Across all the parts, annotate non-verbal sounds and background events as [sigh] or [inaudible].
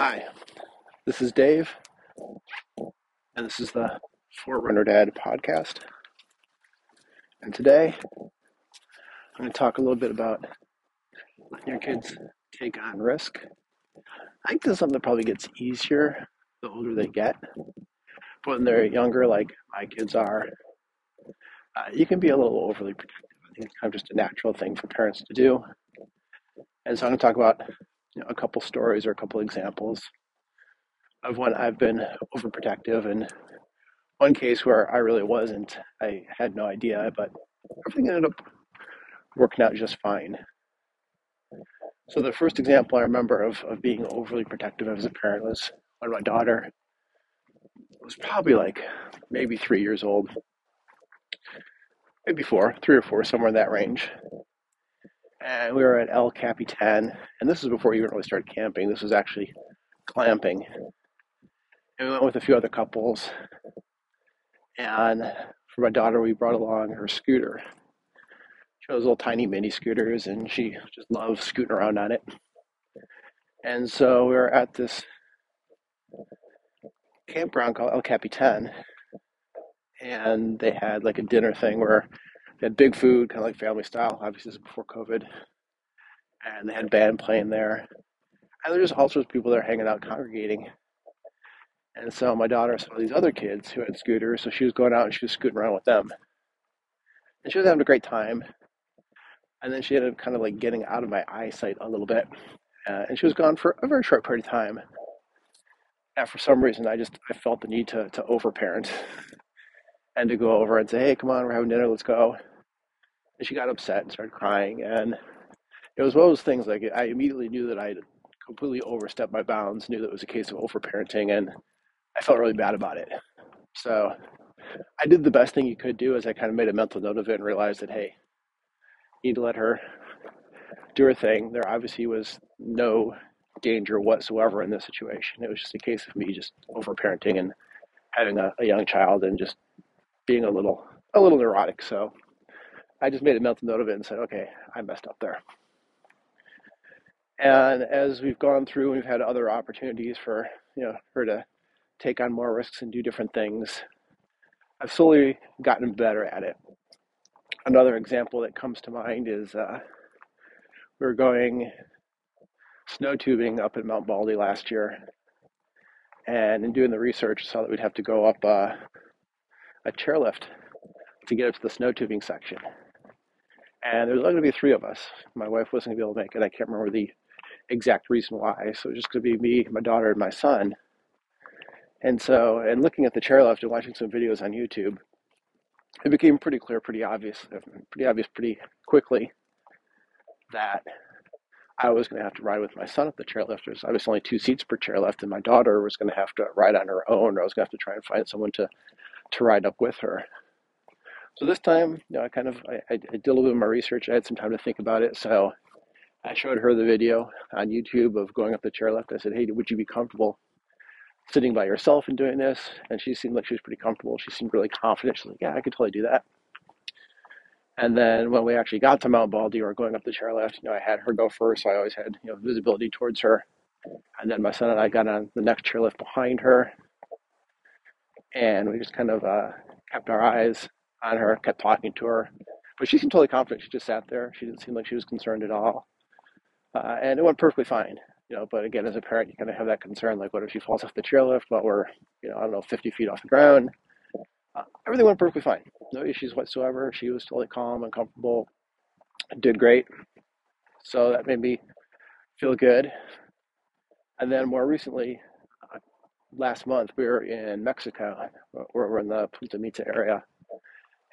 Hi, this is Dave, and this is the Forerunner Dad podcast. And today, I'm going to talk a little bit about letting your kids take on risk. I think this is something that probably gets easier the older they get. But when they're younger, like my kids are, uh, you can be a little overly protective. I think it's kind of just a natural thing for parents to do. And so I'm going to talk about know, a couple stories or a couple examples of when I've been overprotective and one case where I really wasn't. I had no idea, but everything ended up working out just fine. So the first example I remember of, of being overly protective as a parent was when my daughter was probably like maybe three years old, maybe four, three or four, somewhere in that range. And we were at El Capitan, and this is before you even really started camping. This was actually glamping, And we went with a few other couples. And for my daughter, we brought along her scooter. She has little tiny mini scooters, and she just loves scooting around on it. And so we were at this campground called El Capitan, and they had like a dinner thing where they had big food, kind of like family style. Obviously, this is before COVID, and they had band playing there, and there's just all sorts of people there hanging out, congregating. And so my daughter saw these other kids who had scooters, so she was going out and she was scooting around with them, and she was having a great time. And then she ended up kind of like getting out of my eyesight a little bit, uh, and she was gone for a very short period of time. And for some reason, I just I felt the need to to overparent [laughs] and to go over and say, "Hey, come on, we're having dinner, let's go." And she got upset and started crying, and it was one of those things like I immediately knew that I had completely overstepped my bounds, knew that it was a case of overparenting, and I felt really bad about it. So I did the best thing you could do, as I kind of made a mental note of it and realized that hey, you need to let her do her thing. There obviously was no danger whatsoever in this situation. It was just a case of me just overparenting and having a, a young child and just being a little a little neurotic. So I just made a mental note of it and said, okay, I messed up there. And as we've gone through we've had other opportunities for you know her to take on more risks and do different things, I've slowly gotten better at it. Another example that comes to mind is uh, we were going snow tubing up at Mount Baldy last year, and in doing the research, saw that we'd have to go up uh, a chairlift to get up to the snow tubing section. And there was only going to be three of us. My wife wasn't going to be able to make it. I can't remember the exact reason why. So it was just going to be me, my daughter, and my son. And so, and looking at the chairlift and watching some videos on YouTube, it became pretty clear, pretty obvious, pretty obvious pretty quickly that I was going to have to ride with my son at the chairlift. There's obviously only two seats per chairlift, and my daughter was going to have to ride on her own, or I was going to have to try and find someone to, to ride up with her. So this time, you know, I kind of I, I did a little bit of my research. I had some time to think about it, so I showed her the video on YouTube of going up the chairlift. I said, "Hey, would you be comfortable sitting by yourself and doing this?" And she seemed like she was pretty comfortable. She seemed really confident. She's like, "Yeah, I could totally do that." And then when we actually got to Mount Baldy or going up the chairlift, you know, I had her go first, so I always had you know visibility towards her. And then my son and I got on the next chairlift behind her, and we just kind of uh, kept our eyes on her, kept talking to her. But she seemed totally confident. She just sat there. She didn't seem like she was concerned at all. Uh, and it went perfectly fine. You know, but again, as a parent, you kind of have that concern, like, what if she falls off the chairlift while we're, you know, I don't know, 50 feet off the ground? Uh, everything went perfectly fine. No issues whatsoever. She was totally calm and comfortable. Did great. So that made me feel good. And then more recently, uh, last month, we were in Mexico. We're in the Punta Mita area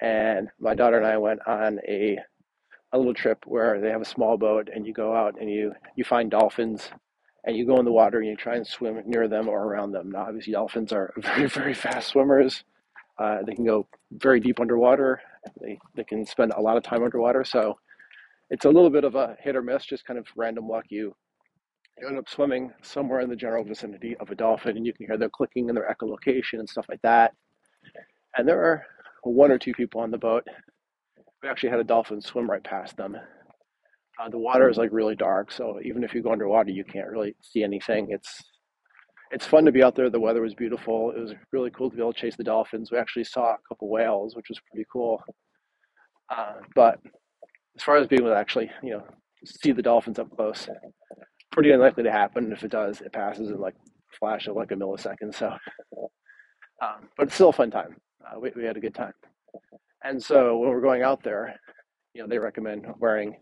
and my daughter and I went on a a little trip where they have a small boat and you go out and you you find dolphins and you go in the water and you try and swim near them or around them. Now, obviously, dolphins are [laughs] very very fast swimmers. Uh, they can go very deep underwater. They they can spend a lot of time underwater. So it's a little bit of a hit or miss, just kind of random luck. You you end up swimming somewhere in the general vicinity of a dolphin, and you can hear their clicking and their echolocation and stuff like that. And there are one or two people on the boat. We actually had a dolphin swim right past them. Uh, the water is like really dark, so even if you go underwater, you can't really see anything. It's it's fun to be out there. The weather was beautiful. It was really cool to be able to chase the dolphins. We actually saw a couple whales, which was pretty cool. Uh, but as far as being able to actually, you know, see the dolphins up close, pretty unlikely to happen. If it does, it passes in like a flash of like a millisecond. So, um, but it's still a fun time. Uh, we, we had a good time. And so when we're going out there, you know, they recommend wearing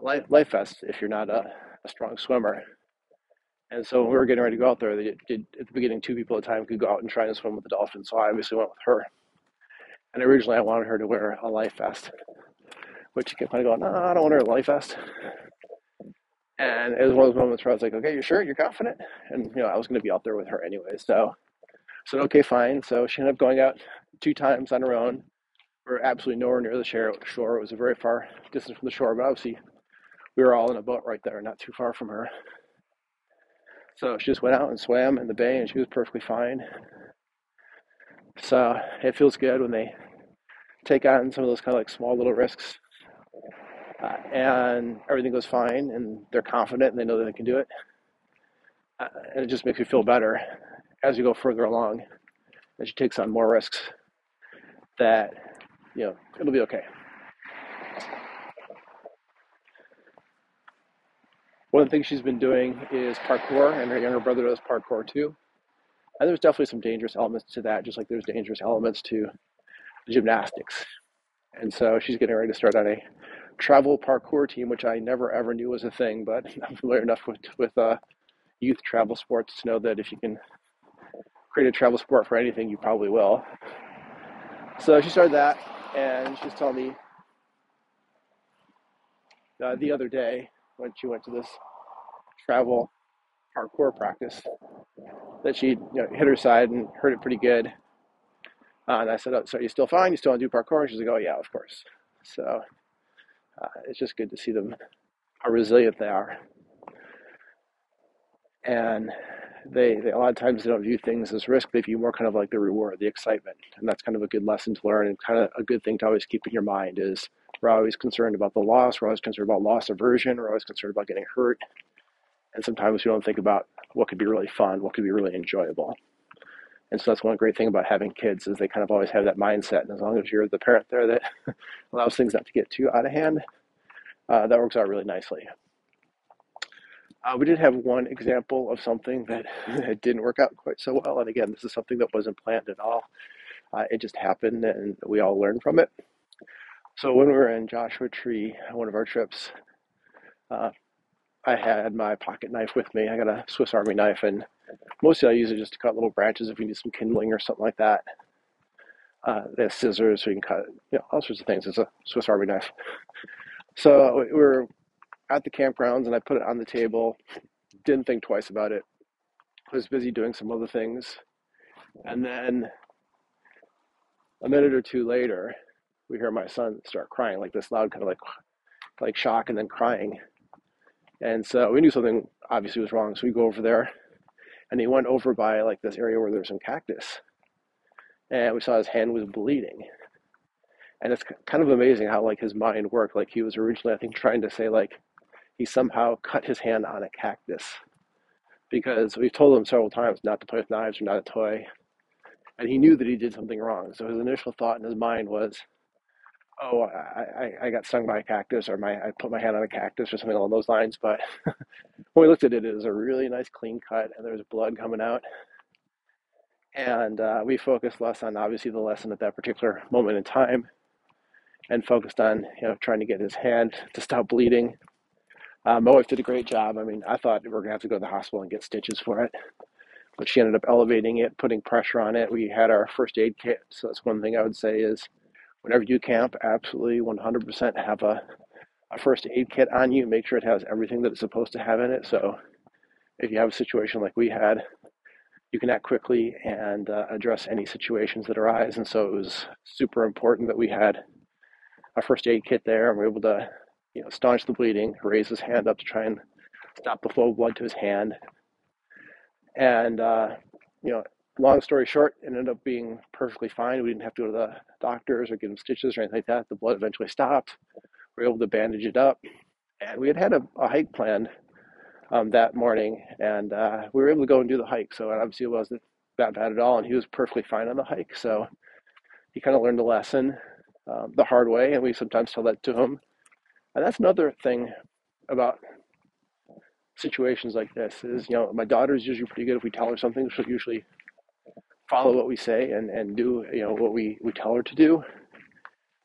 life, life vest if you're not a, a strong swimmer. And so when we were getting ready to go out there, they did at the beginning two people at a time could go out and try and swim with the dolphins. So I obviously went with her. And originally I wanted her to wear a life vest, which she kept kind of going, no, I don't want her a life vest. And it was one of those moments where I was like, okay, you're sure? You're confident? And, you know, I was going to be out there with her anyway. So said, okay, fine. So she ended up going out two times on her own. We are absolutely nowhere near the shore. It was a very far distance from the shore, but obviously we were all in a boat right there, not too far from her. So she just went out and swam in the bay, and she was perfectly fine. So it feels good when they take on some of those kind of like small little risks, uh, and everything goes fine, and they're confident and they know that they can do it. Uh, and it just makes you feel better as you go further along, as she takes on more risks. That you know it'll be okay. One of the things she's been doing is parkour, and her younger brother does parkour too. And there's definitely some dangerous elements to that, just like there's dangerous elements to gymnastics. And so she's getting ready to start on a travel parkour team, which I never ever knew was a thing, but [laughs] I'm familiar enough with with uh, youth travel sports to know that if you can create a travel sport for anything, you probably will. So she started that, and she's telling me uh, the other day when she went to this travel parkour practice that she you know, hit her side and hurt it pretty good. Uh, and I said, oh, "So are you still fine? You still want to do parkour?" And she's like, "Oh yeah, of course." So uh, it's just good to see them how resilient they are, and they, they a lot of times they don't view things as risk; they view more kind of like the reward, the excitement, and that's kind of a good lesson to learn and kind of a good thing to always keep in your mind is we're always concerned about the loss. We're always concerned about loss aversion. We're always concerned about getting hurt. And sometimes we don't think about what could be really fun, what could be really enjoyable. And so that's one great thing about having kids is they kind of always have that mindset. And as long as you're the parent there that [laughs] allows things not to get too out of hand, uh, that works out really nicely. Uh, we did have one example of something [laughs] that didn't work out quite so well. And again, this is something that wasn't planned at all. Uh, it just happened and we all learned from it. So when we were in Joshua Tree, one of our trips, uh, I had my pocket knife with me. I got a Swiss Army knife, and mostly I use it just to cut little branches if we need some kindling or something like that. Uh, there's scissors, so you can cut you know, all sorts of things. It's a Swiss Army knife. So we were at the campgrounds, and I put it on the table. Didn't think twice about it. I was busy doing some other things, and then a minute or two later, we hear my son start crying like this loud kind of like like shock and then crying. And so we knew something obviously was wrong so we go over there. And he went over by like this area where there's some cactus. And we saw his hand was bleeding. And it's kind of amazing how like his mind worked. Like he was originally i think trying to say like he somehow cut his hand on a cactus because we've told him several times not to play with knives or not a toy and he knew that he did something wrong so his initial thought in his mind was oh, I, I, I got stung by a cactus or my I put my hand on a cactus or something along those lines. But [laughs] when we looked at it, it was a really nice clean cut and there was blood coming out. And uh, we focused less on obviously the lesson at that particular moment in time and focused on you know trying to get his hand to stop bleeding. Uh, my wife did a great job. I mean, I thought we were gonna have to go to the hospital and get stitches for it, but she ended up elevating it, putting pressure on it. We had our first aid kit, so that's one thing I would say is whenever you camp, absolutely 100% have a, a first aid kit on you. Make sure it has everything that it's supposed to have in it. So if you have a situation like we had, you can act quickly and uh, address any situations that arise. And so it was super important that we had a first aid kit there and we are able to, you know, staunch the bleeding, raise his hand up to try and stop the flow of blood to his hand. And, uh, you know, long story short, it ended up being perfectly fine. We didn't have to go to the doctors or get him stitches or anything like that. The blood eventually stopped. We were able to bandage it up. And we had had a, a hike planned um, that morning, and uh, we were able to go and do the hike. So obviously it wasn't that bad at all, and he was perfectly fine on the hike. So he kind of learned a lesson um, the hard way, and we sometimes tell that to him. And that's another thing about situations like this is, you know, my daughter's usually pretty good. If we tell her something, she'll usually follow what we say and, and do, you know, what we, we tell her to do.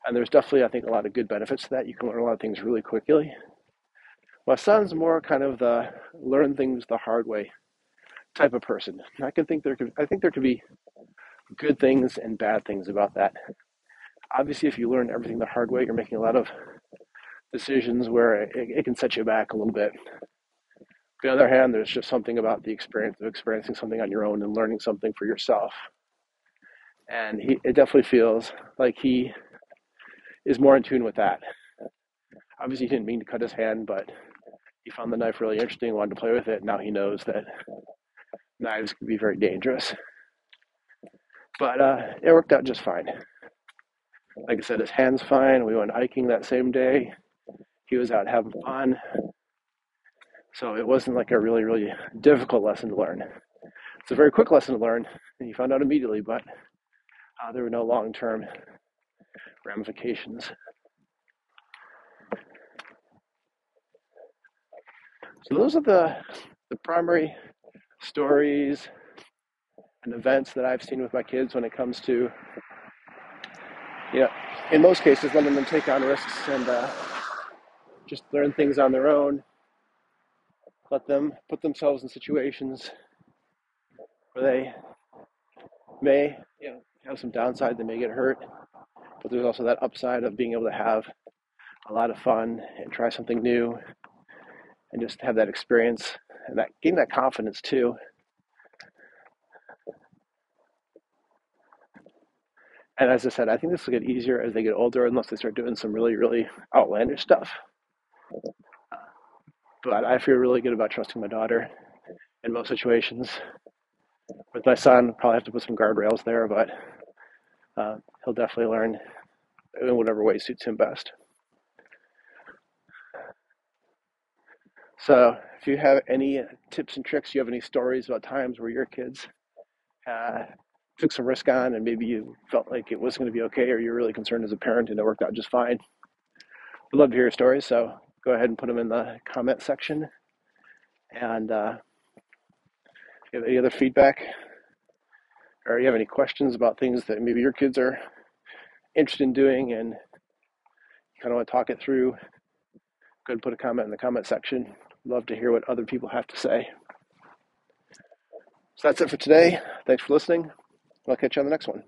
And there's definitely, I think, a lot of good benefits to that. You can learn a lot of things really quickly. My son's more kind of the learn things the hard way type of person. I can think there could, I think there could be good things and bad things about that. Obviously, if you learn everything the hard way, you're making a lot of decisions where it, it can set you back a little bit. On the other hand, there's just something about the experience of experiencing something on your own and learning something for yourself. And he, it definitely feels like he is more in tune with that. Obviously, he didn't mean to cut his hand, but he found the knife really interesting, wanted to play with it. Now he knows that knives can be very dangerous. But uh, it worked out just fine. Like I said, his hand's fine. We went hiking that same day. He was out having fun. So it wasn't like a really, really difficult lesson to learn. It's a very quick lesson to learn, and he found out immediately, but uh, there were no long term ramifications. So those are the, the primary stories and events that I've seen with my kids when it comes to, you know, in most cases, letting them take on risks and uh, just learn things on their own. Let them put themselves in situations where they may, you know, have some downside. They may get hurt, but there's also that upside of being able to have a lot of fun and try something new and just have that experience and that gain that confidence too. And as I said, I think this will get easier as they get older, unless they start doing some really, really outlandish stuff. But I feel really good about trusting my daughter in most situations. With my son, probably have to put some guardrails there, but uh, he'll definitely learn in whatever way suits him best. So, if you have any tips and tricks, you have any stories about times where your kids uh, took some risk on and maybe you felt like it was going to be okay or you're really concerned as a parent and it worked out just fine, I'd love to hear your stories. So, go ahead and put them in the comment section. And uh, if you have any other feedback or you have any questions about things that maybe your kids are interested in doing and you kind of want to talk it through, go and put a comment in the comment section. Love to hear what other people have to say. So that's it for today. Thanks for listening. I'll catch you on the next one.